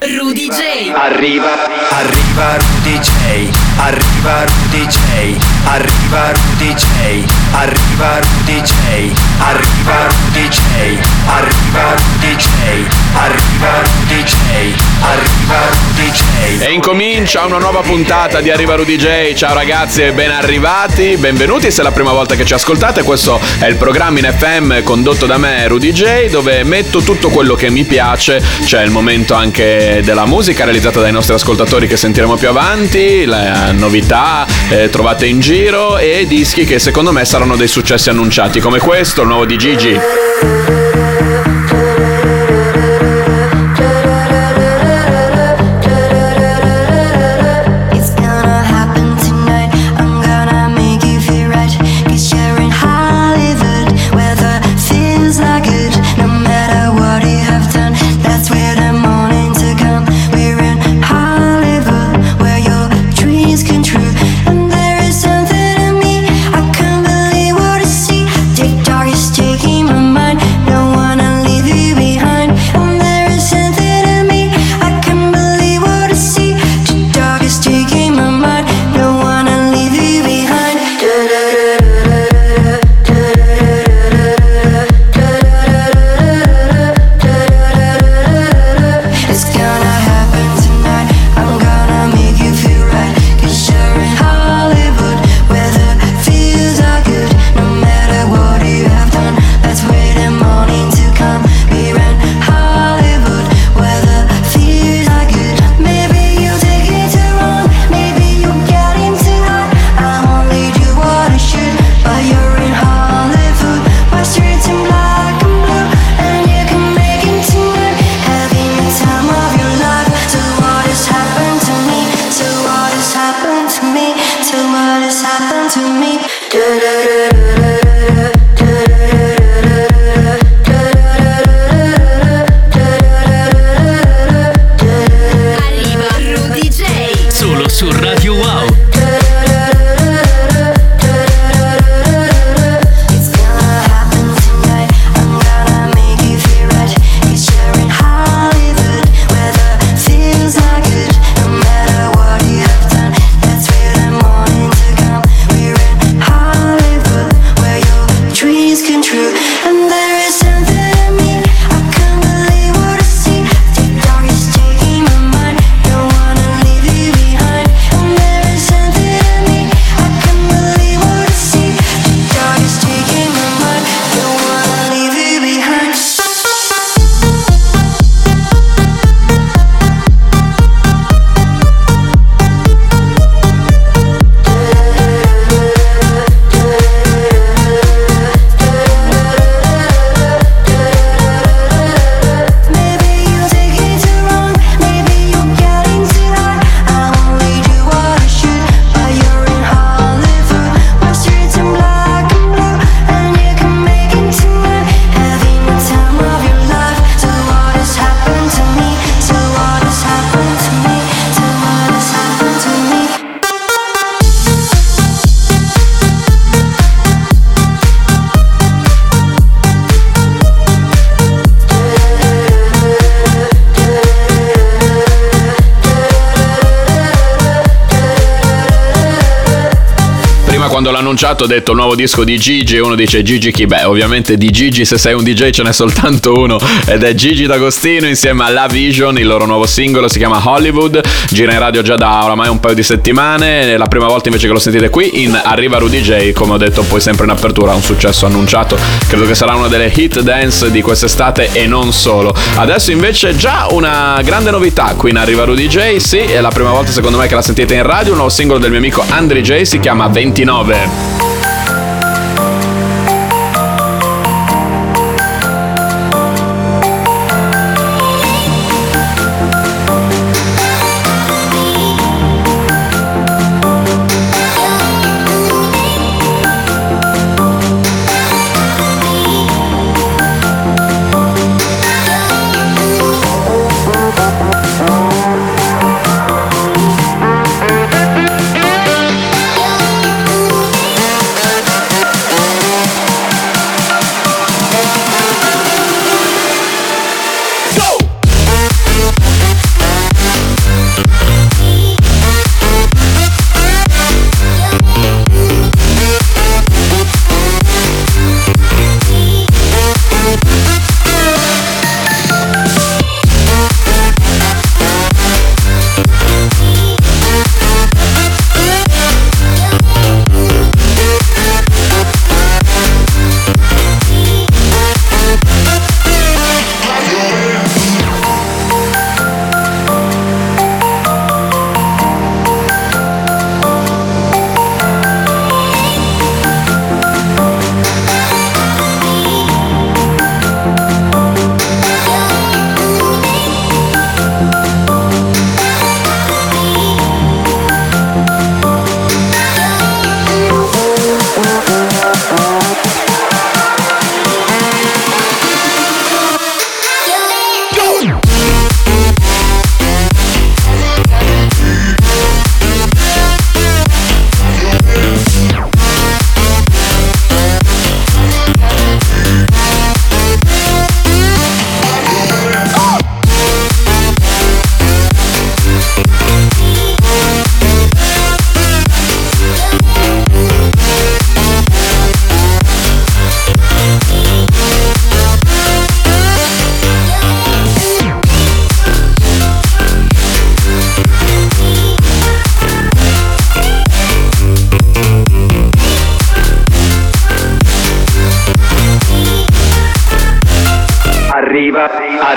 Rudy J. Arriva, arriva Rudy J. Arriva Rudy J. Arriva Rudy J. Arriva Rudy J. Arriva Rudy J. Arriva Rudy J. Arriva Rudy J. Arriva Rudy J. E incomincia una nuova puntata di Arriva Rudy J. Ciao ragazzi e ben arrivati, benvenuti se è la prima volta che ci ascoltate. Questo è il programma in FM condotto da me, Rudy J, dove metto tutto quello che mi piace. C'è il momento anche della musica realizzata dai nostri ascoltatori che sentiremo più avanti, novità eh, trovate in giro e dischi che secondo me saranno dei successi annunciati, come questo, il nuovo di Gigi. Annunciato ho detto nuovo disco di Gigi e uno dice Gigi chi? Beh ovviamente di Gigi se sei un DJ ce n'è soltanto uno ed è Gigi D'Agostino insieme a La Vision, il loro nuovo singolo si chiama Hollywood, gira in radio già da oramai un paio di settimane, è la prima volta invece che lo sentite qui in Arriva Rudy J, come ho detto poi sempre in apertura, un successo annunciato, credo che sarà una delle hit dance di quest'estate e non solo. Adesso invece già una grande novità qui in Arriva Rudy J, sì, è la prima volta secondo me che la sentite in radio, un nuovo singolo del mio amico Andri J si chiama 29.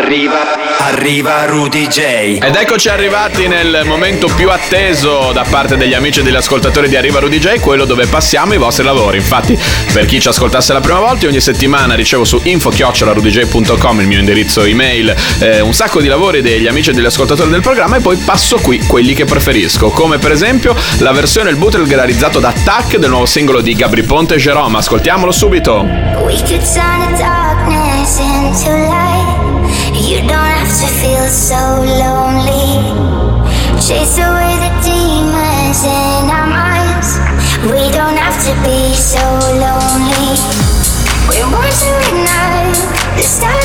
Arriva, arriva Rudy J. Ed eccoci arrivati nel momento più atteso da parte degli amici e degli ascoltatori di Arriva Rudy J, quello dove passiamo i vostri lavori. Infatti, per chi ci ascoltasse la prima volta, ogni settimana ricevo su info-rudj.com il mio indirizzo email, eh, un sacco di lavori degli amici e degli ascoltatori del programma e poi passo qui quelli che preferisco, come per esempio la versione il bootleg realizzato da Tac del nuovo singolo di Gabri Ponte e Jerome. Ascoltiamolo subito. We could turn the darkness into light. You don't have to feel so lonely. Chase away the demons in our minds. We don't have to be so lonely. We're born to ignite the stars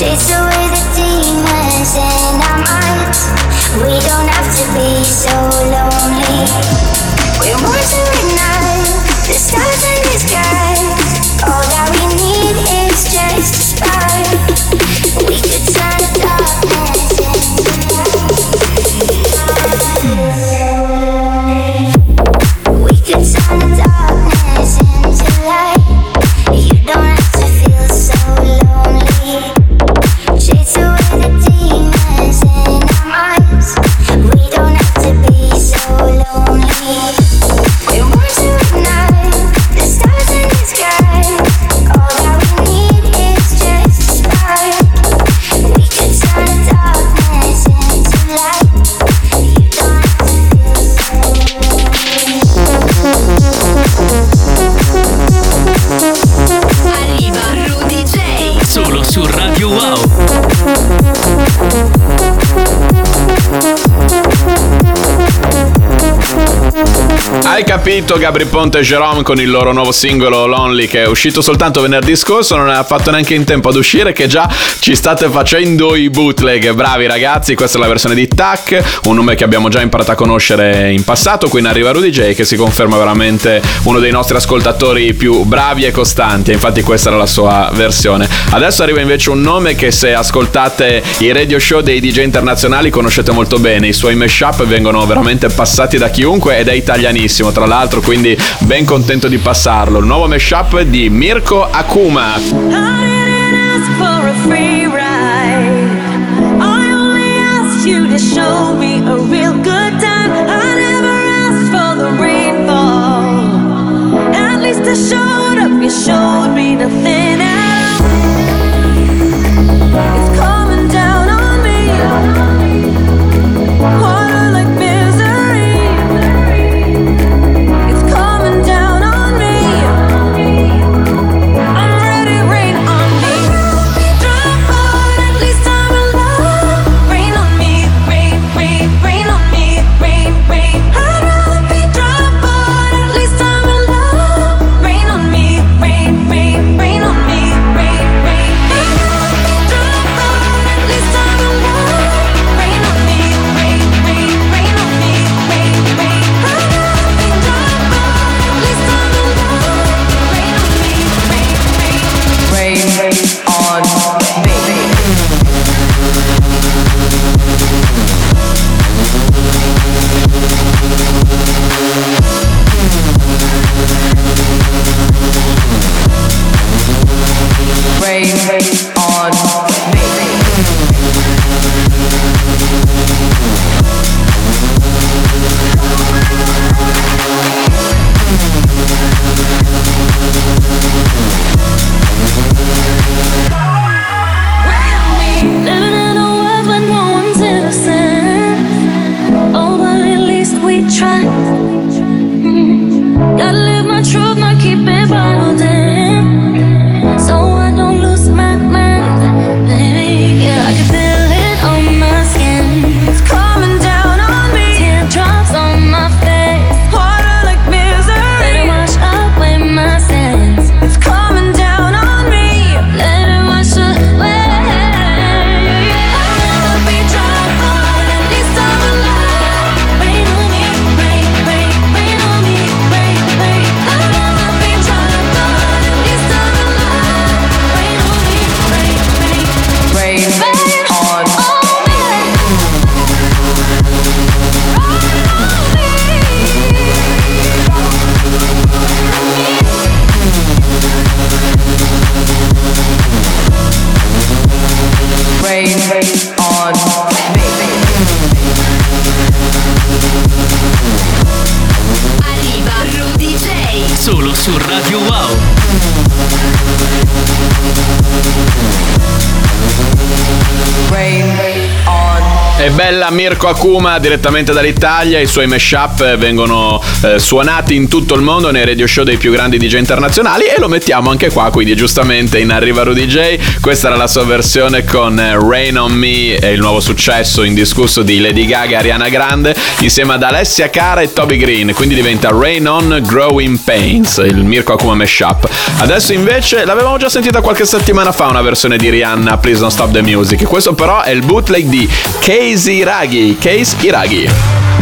Chase away the demons in our minds. We don't have to be so lonely. We're born capito Gabri Ponte e Jerome con il loro nuovo singolo Lonely che è uscito soltanto venerdì scorso, non ha fatto neanche in tempo ad uscire che già ci state facendo i bootleg. Bravi ragazzi, questa è la versione di Tac, un nome che abbiamo già imparato a conoscere in passato, qui in arriva Rudy J che si conferma veramente uno dei nostri ascoltatori più bravi e costanti, infatti questa era la sua versione. Adesso arriva invece un nome che se ascoltate i radio show dei DJ internazionali conoscete molto bene, i suoi mashup vengono veramente passati da chiunque ed è italianissimo tra l'altro, quindi ben contento di passarlo. Il nuovo mashup di Mirko Akuma. Show me a real good time. I never asked for the rainfall. At least I showed up, you showed me nothing Akuma direttamente dall'Italia, i suoi mashup eh, vengono eh, suonati in tutto il mondo nei radio show dei più grandi DJ internazionali e lo mettiamo anche qua, quindi giustamente in Arriva Rudy J. Questa era la sua versione con eh, Rain on Me e il nuovo successo indiscusso di Lady Gaga e Ariana Grande insieme ad Alessia Cara e Toby Green, quindi diventa Rain on Growing Pains, il Mirko Akuma mashup. Adesso invece l'avevamo già sentita qualche settimana fa una versione di Rihanna Please Don't Stop the Music. Questo però è il bootleg di Case Iraghi. Case Iraghi.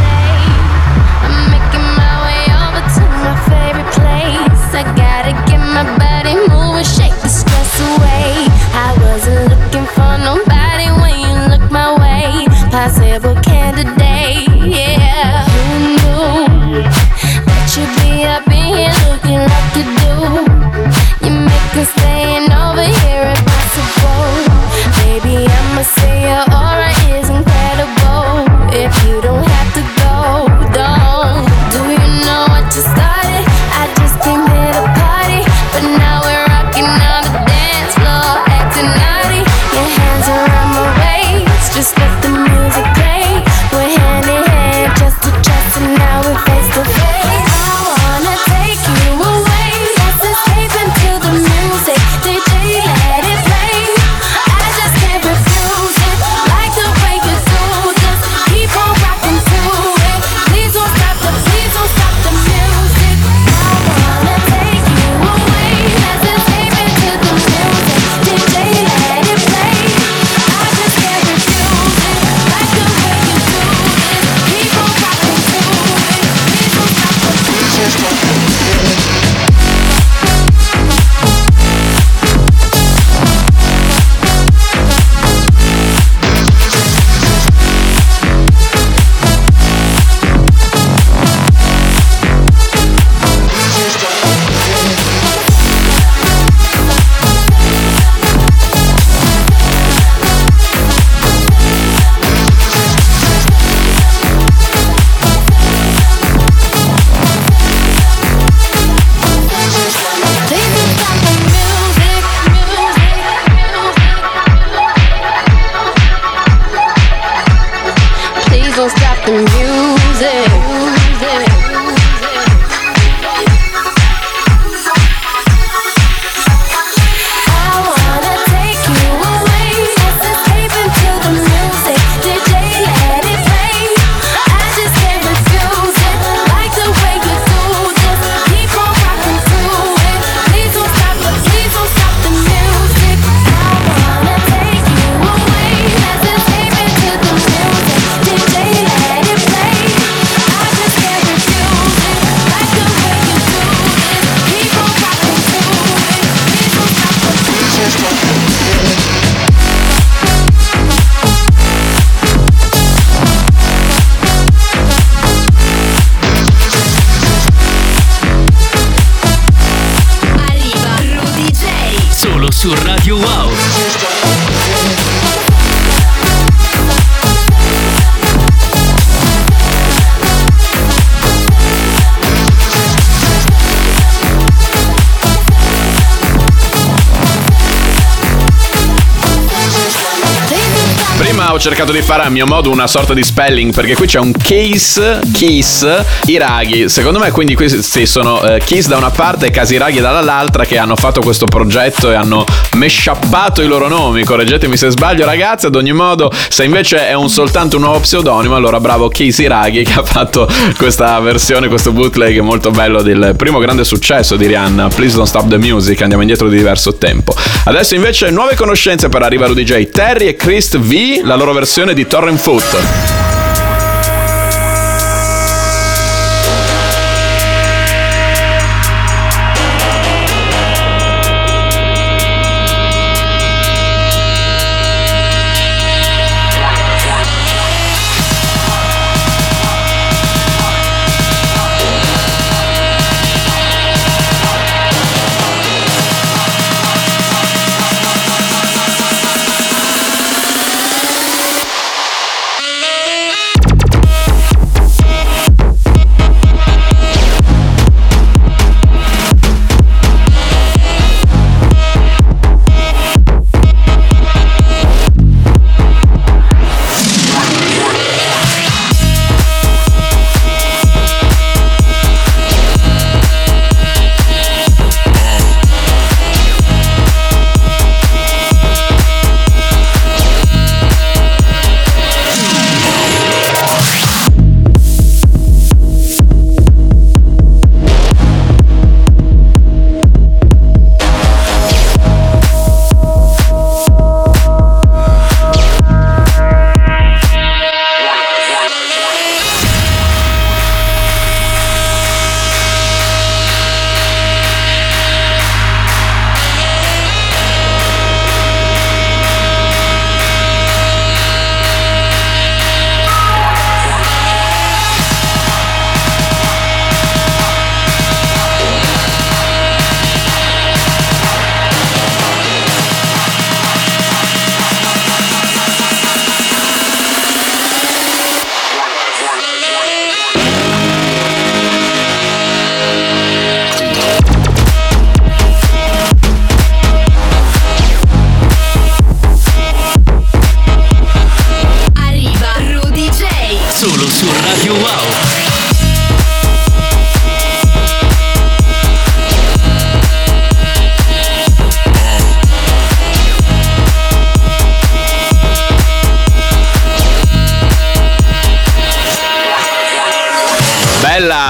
Ho cercato di fare a mio modo una sorta di spelling perché qui c'è un case, kiss, Iraghi. Secondo me quindi questi sono eh, Kiss da una parte e Casiraghi dall'altra che hanno fatto questo progetto e hanno meshappato i loro nomi. Correggetemi se sbaglio ragazzi, ad ogni modo se invece è un soltanto un nuovo pseudonimo allora bravo Casey Iraghi che ha fatto questa versione, questo bootleg molto bello del primo grande successo di Rihanna, Please Don't Stop the Music, andiamo indietro di diverso tempo. Adesso invece nuove conoscenze per arrivare DJ Terry e Chris V, la loro versione di Torrent Foot.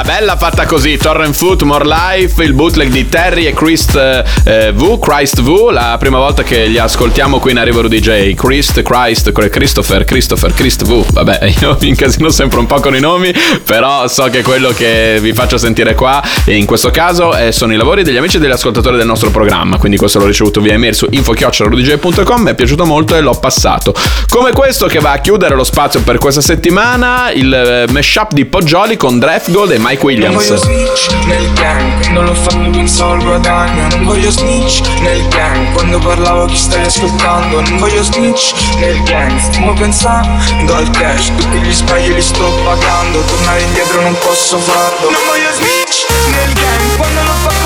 Bella, fatta così. Torrent Foot, More Life, il bootleg di Terry e Christ eh, V, Christ V, la prima volta che li ascoltiamo qui in Arrivo DJ. Christ, Christ, Christopher, Christopher, Christ V. Vabbè, io mi incasino sempre un po' con i nomi, però so che quello che vi faccio sentire qua, in questo caso eh, sono i lavori degli amici e degli ascoltatori del nostro programma, quindi questo l'ho ricevuto via email su info.rudj.com, mi è piaciuto molto e l'ho passato. Come questo che va a chiudere lo spazio per questa settimana, il eh, mashup di Poggioli con Draft Gold e Mike Non voglio Williams. snitch nel gang, non lo fanno penso al guadagno Non voglio snitch nel gang, quando parlavo chi stai ascoltando. Non voglio snitch nel gang, stiamo pensando al cash. Tutti gli sbagli li sto pagando, tornare indietro non posso farlo. Non voglio snitch nel gang, quando l'ho fatto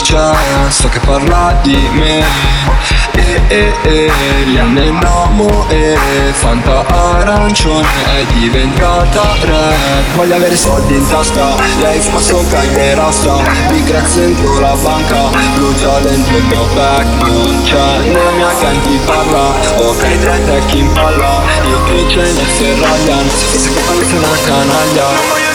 bitch, so che parla di me. Eh, eh, eh, Rihanna in amo e Fanta arancione è diventata rap Voglio avere soldi in tasca Lei fuma sopra i rasta. Big Rex dentro la banca Brucia dentro il mio back Non c'è nella mia gang chi parla. Ok, diretta e chi impalla Io che ce ne serragliano Se fosse che sei una canaglia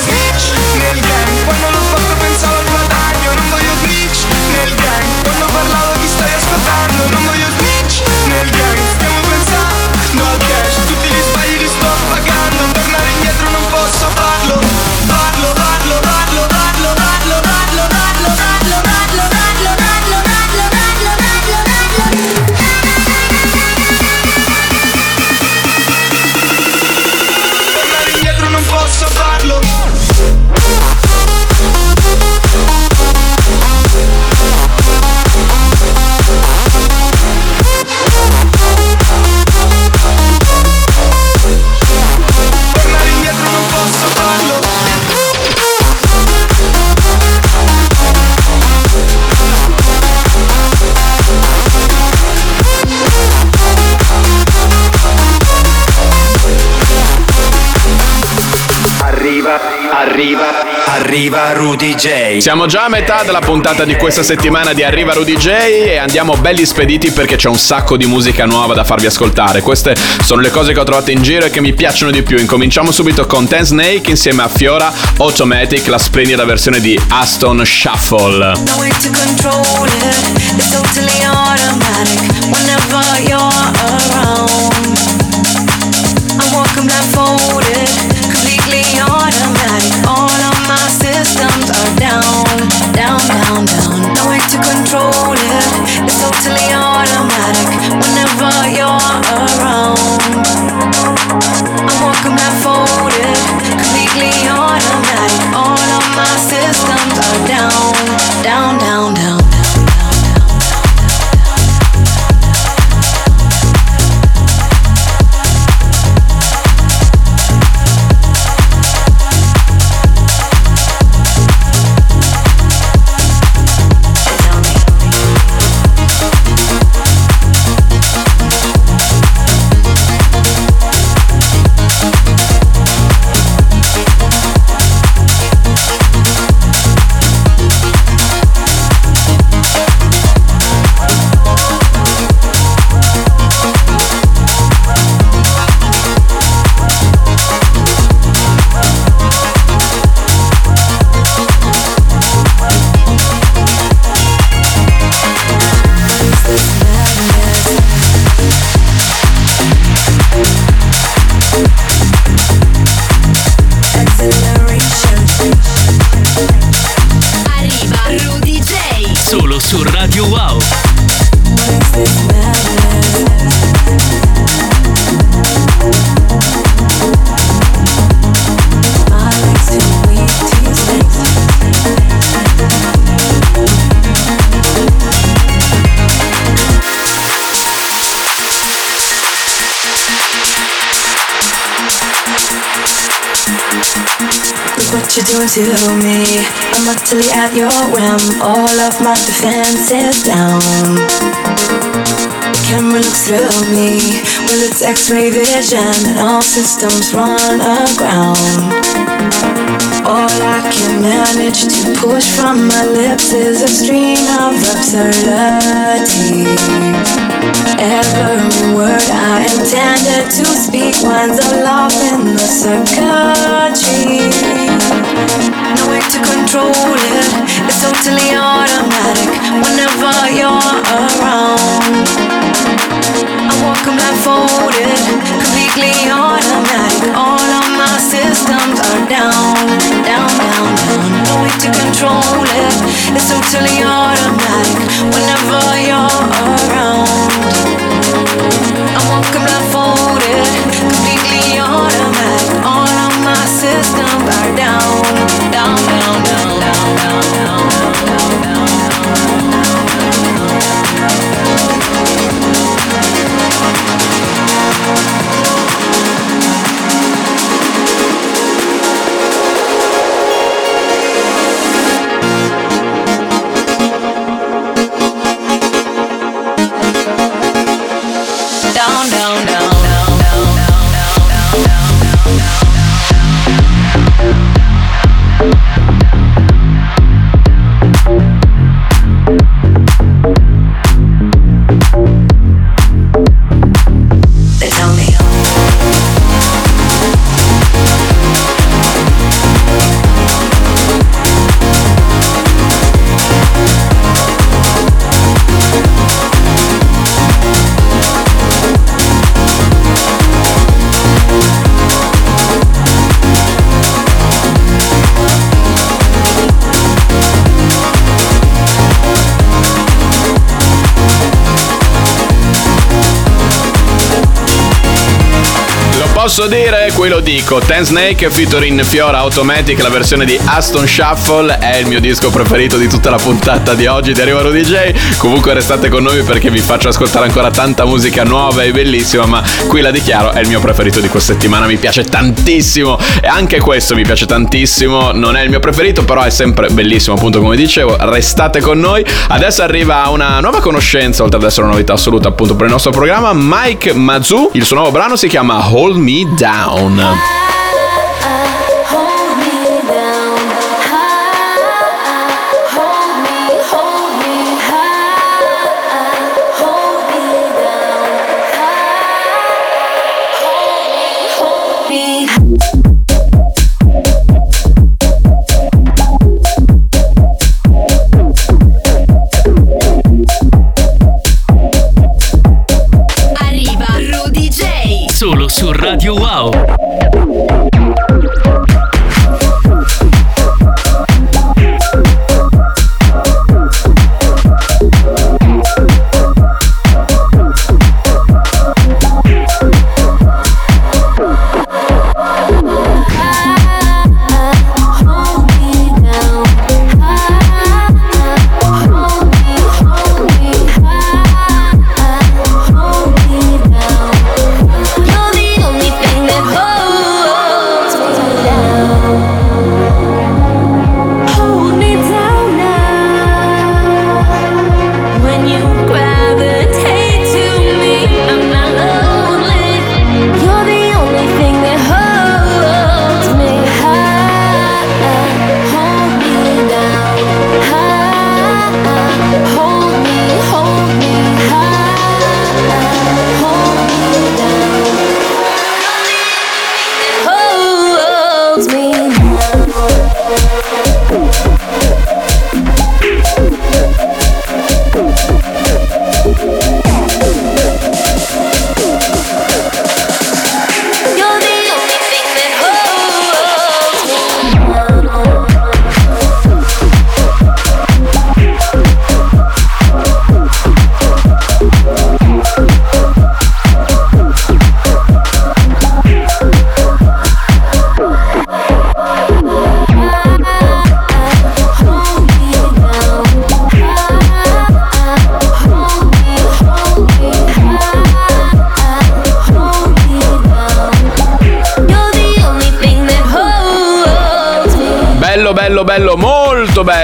arriva Rudy J. Siamo già a metà della puntata di questa settimana di Arriva Rudy J e andiamo belli spediti perché c'è un sacco di musica nuova da farvi ascoltare. Queste sono le cose che ho trovato in giro e che mi piacciono di più. Incominciamo subito con Ten Snake insieme a Fiora Automatic, la splendida versione di Aston Shuffle. No defenses down. The camera looks through me. Well, it's X-ray vision, and all systems run aground. All I can manage to push from my lips is a stream of absurdity. Every word I intended to speak winds up in the circuitry. To control it, it's totally automatic whenever you're around. I walk blindfolded, completely automatic. All of my systems are down, down, down, down. No way to control it, it's totally automatic whenever you're around. I'm walking blindfolded, down, down, posso dire, qui lo dico. Ten Snake featuring Fiora Automatic, la versione di Aston Shuffle è il mio disco preferito di tutta la puntata di oggi di Arrivaro DJ. Comunque restate con noi perché vi faccio ascoltare ancora tanta musica nuova e bellissima, ma qui la dichiaro, è il mio preferito di questa settimana, mi piace tantissimo e anche questo mi piace tantissimo. Non è il mio preferito, però è sempre bellissimo, appunto come dicevo. Restate con noi. Adesso arriva una nuova conoscenza, oltre ad essere una novità assoluta appunto per il nostro programma, Mike Mazu. Il suo nuovo brano si chiama Hold Me down. down.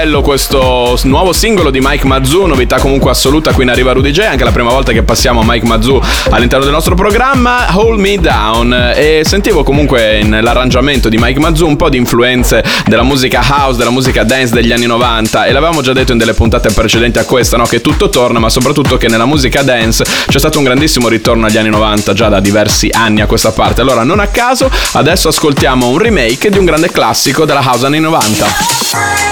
Bello questo nuovo singolo di Mike Mazzu, novità comunque assoluta qui in Arriva Rudy J, anche la prima volta che passiamo Mike Mazzu all'interno del nostro programma, Hold Me Down. E sentivo comunque nell'arrangiamento di Mike Mazzu un po' di influenze della musica house, della musica dance degli anni 90 e l'avevamo già detto in delle puntate precedenti a questa, no? che tutto torna, ma soprattutto che nella musica dance c'è stato un grandissimo ritorno agli anni 90 già da diversi anni a questa parte. Allora, non a caso, adesso ascoltiamo un remake di un grande classico della house anni 90.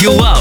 Su Radio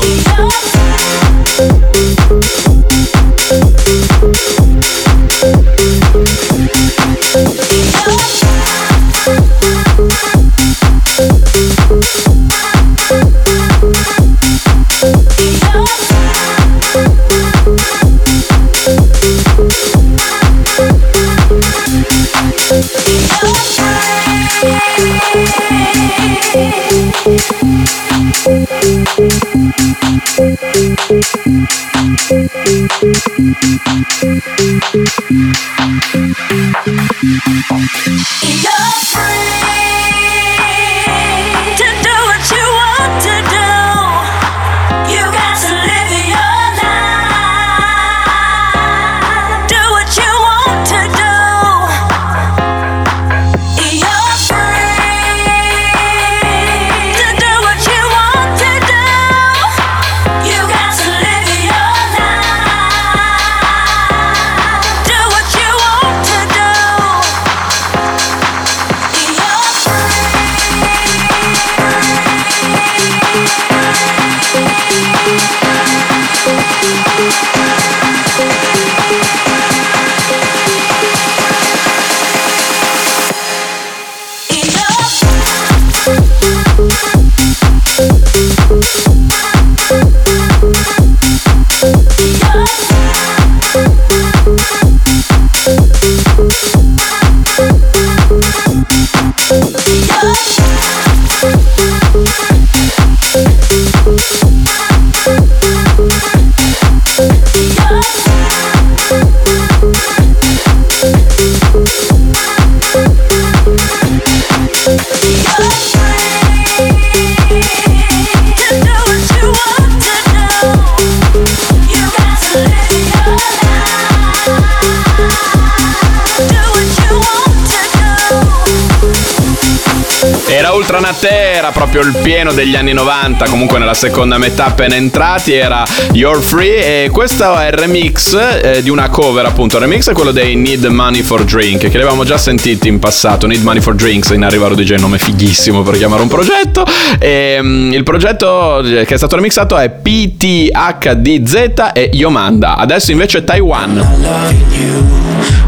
era proprio il pieno degli anni 90, comunque nella seconda metà appena entrati era You're Free e questo è il remix eh, di una cover appunto, il remix è quello dei Need Money for Drink che li avevamo già sentiti in passato, Need Money for Drinks in Arriva DJ, nome fighissimo per chiamare un progetto e mm, il progetto che è stato remixato è PTHDZ e Yomanda, adesso invece Taiwan. loving you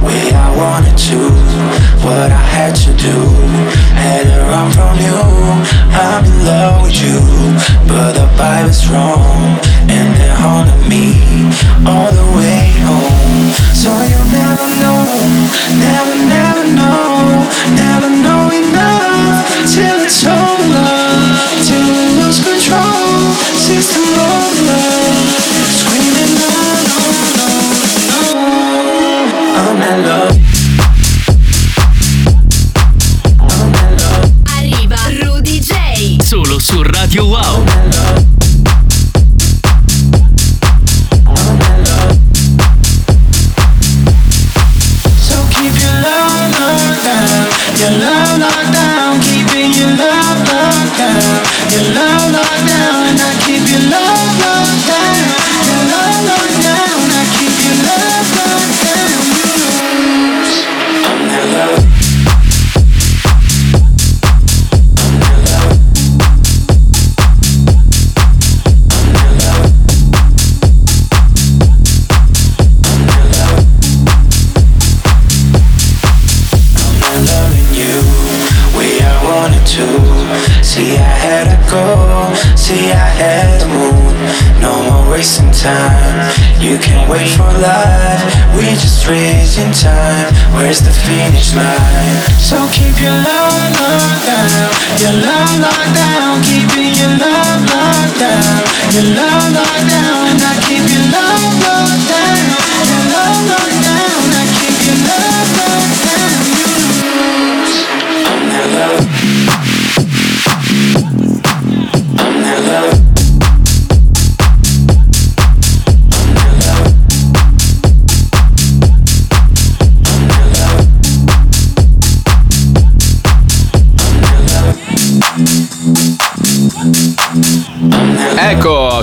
way I wanted to. What I had to do, had to run from you. I'm in love with you, but the vibe is wrong, and they're haunting me all the way home. So you'll never know, never, never know, never know enough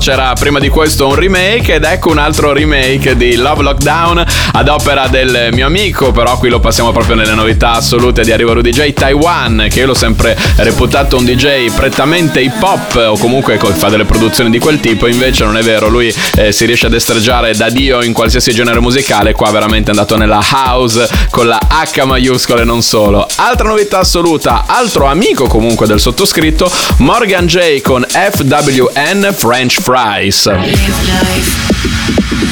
c'era prima di questo un remake ed ecco un altro remake di Love Lockdown ad opera del mio amico, però qui lo passiamo proprio nelle novità assolute di Arriva Rudy J Taiwan, che io l'ho sempre reputato un DJ prettamente hip hop o comunque co- fa delle produzioni di quel tipo, invece non è vero, lui eh, si riesce a destreggiare da Dio in qualsiasi genere musicale, qua veramente è andato nella house con la H maiuscola e non solo. Altra novità assoluta, altro amico comunque del sottoscritto, Morgan J con FWN French Fries. Live life,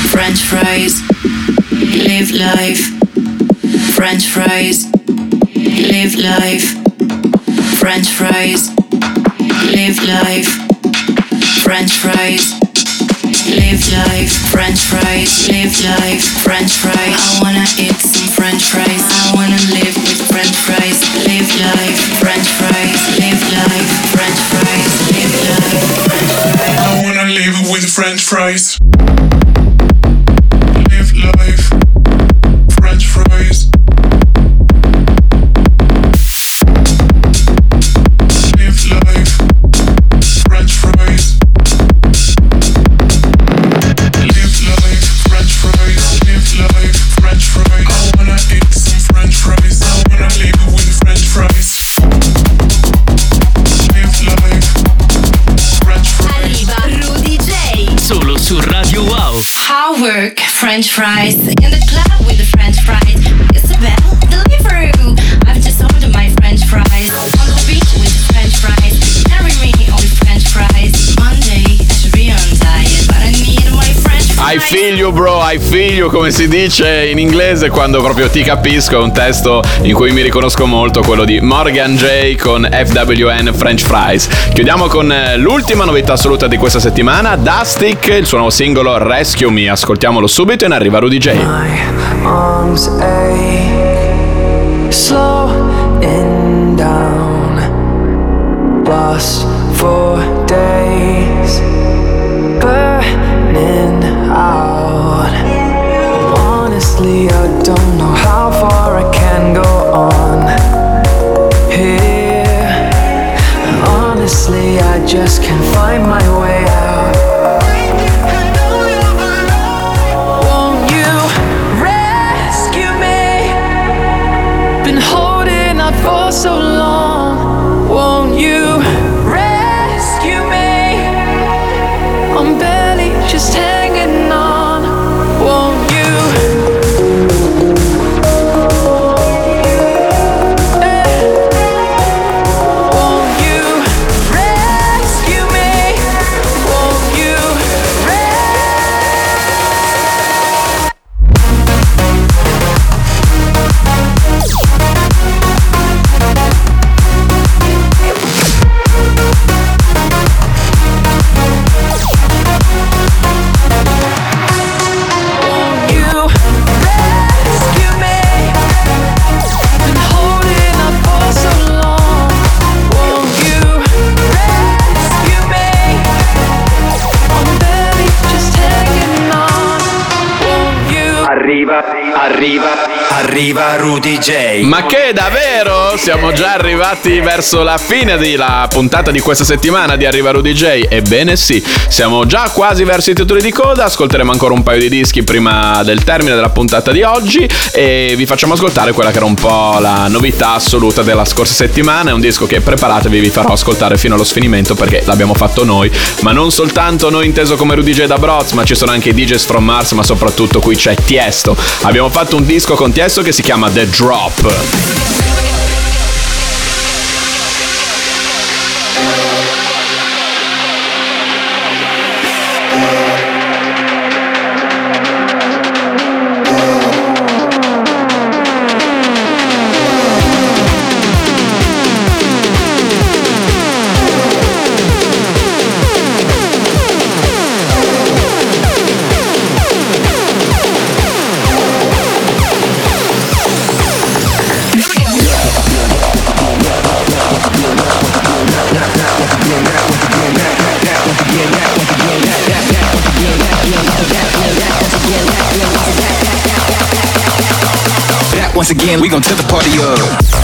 French fries. Live life, French fries. Live life, French fries. Live life, French fries. Live life, French fries. Live life, French fries. I wanna eat some French fries. I wanna live with French fries. Live life, French fries. Live life, French fries. Live life, French fries. I wanna live with French fries. Live life, French fries. Work French fries in the club I feel you bro, I feel you come si dice in inglese quando proprio ti capisco, è un testo in cui mi riconosco molto, quello di Morgan J con FWN French Fries. Chiudiamo con eh, l'ultima novità assoluta di questa settimana, Dustic, il suo nuovo singolo Rescue Me, ascoltiamolo subito e ne arriva Rudy J. arms arriva Rudy J. Ma che davvero? Siamo già arrivati verso la fine della puntata di questa settimana di Arriva Rudy. Ebbene sì, siamo già quasi verso i titoli di coda, ascolteremo ancora un paio di dischi prima del termine della puntata di oggi e vi facciamo ascoltare quella che era un po' la novità assoluta della scorsa settimana, è un disco che preparatevi vi farò ascoltare fino allo sfinimento perché l'abbiamo fatto noi, ma non soltanto noi inteso come Rudy J da Broz, ma ci sono anche i DJs from Mars, ma soprattutto qui c'è Tiesto. Abbiamo fatto un disco con Tiesto che si chiama The Drop. Once again, we gon' tip the party up.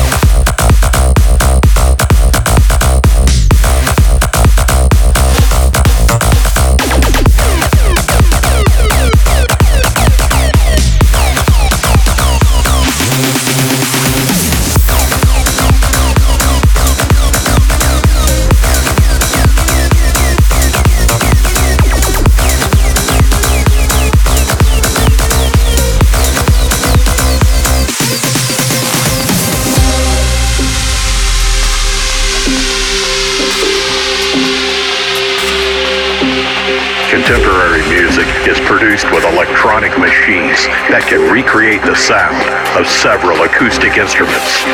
Produced with electronic machines that can recreate the sound of several acoustic instruments.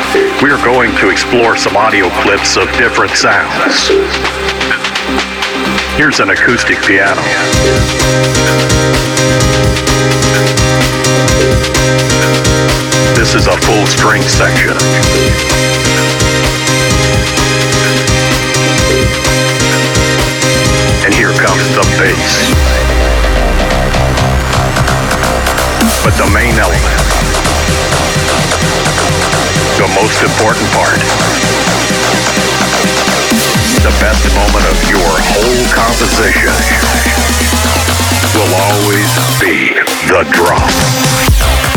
We are going to explore some audio clips of different sounds. Here's an acoustic piano. This is a full string section. Most important part, the best moment of your whole composition will always be the drop.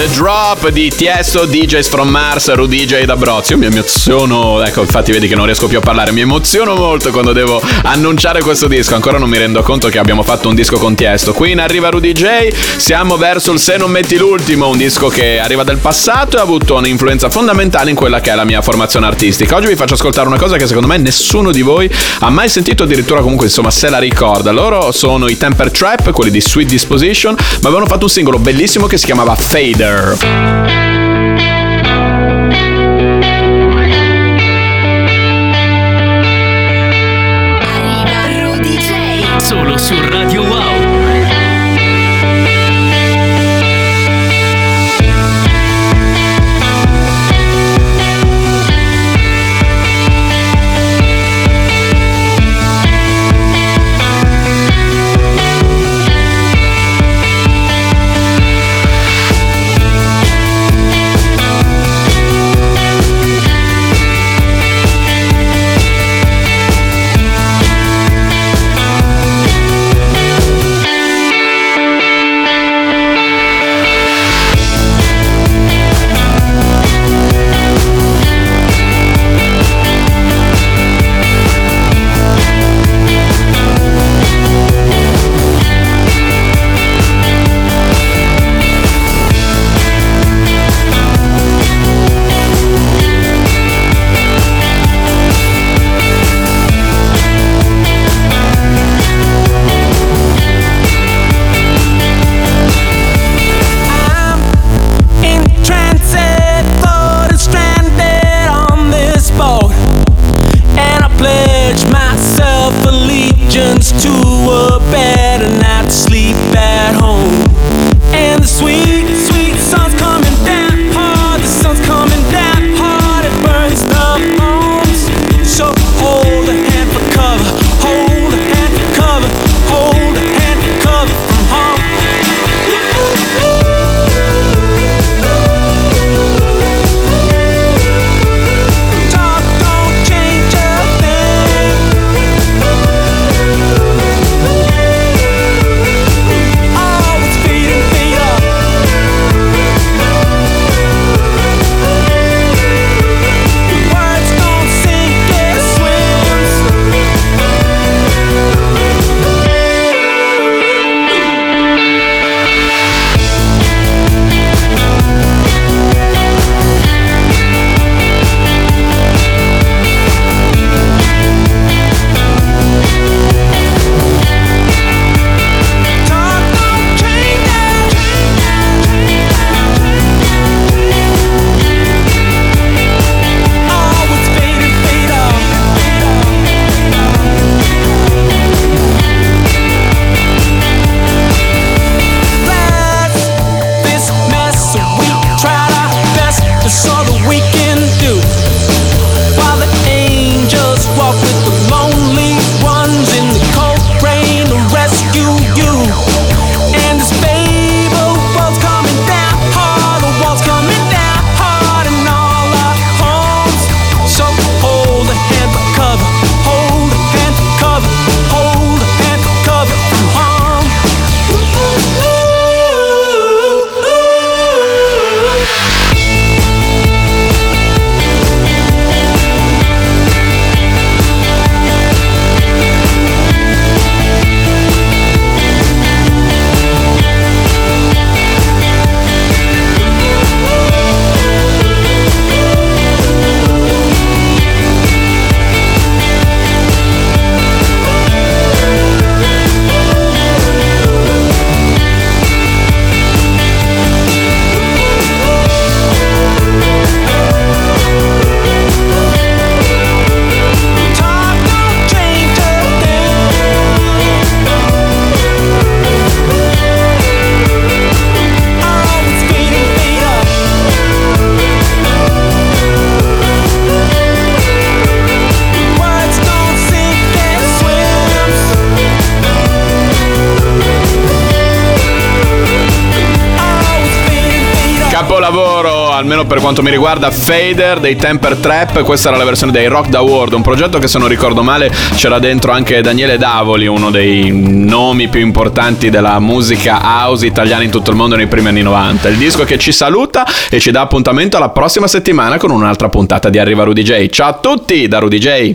The Drop di Tiesto, DJs from Mars, Rudy J da Brozzi. Io mi emoziono, ecco, infatti vedi che non riesco più a parlare, mi emoziono molto quando devo annunciare questo disco. Ancora non mi rendo conto che abbiamo fatto un disco con Tiesto. Qui in arriva Rudy J, siamo verso il Se non metti l'ultimo, un disco che arriva dal passato e ha avuto un'influenza fondamentale in quella che è la mia formazione artistica. Oggi vi faccio ascoltare una cosa che secondo me nessuno di voi ha mai sentito, addirittura comunque insomma se la ricorda. Loro sono i Temper Trap, quelli di Sweet Disposition, ma avevano fatto un singolo bellissimo che si chiamava Fader. Rudy per quanto mi riguarda, Fader dei Temper Trap. Questa era la versione dei Rock da World, un progetto che se non ricordo male c'era dentro anche Daniele Davoli, uno dei nomi più importanti della musica house italiana in tutto il mondo nei primi anni 90. Il disco che ci saluta e ci dà appuntamento alla prossima settimana con un'altra puntata di Arriva Rudy J. Ciao a tutti da Rudy J.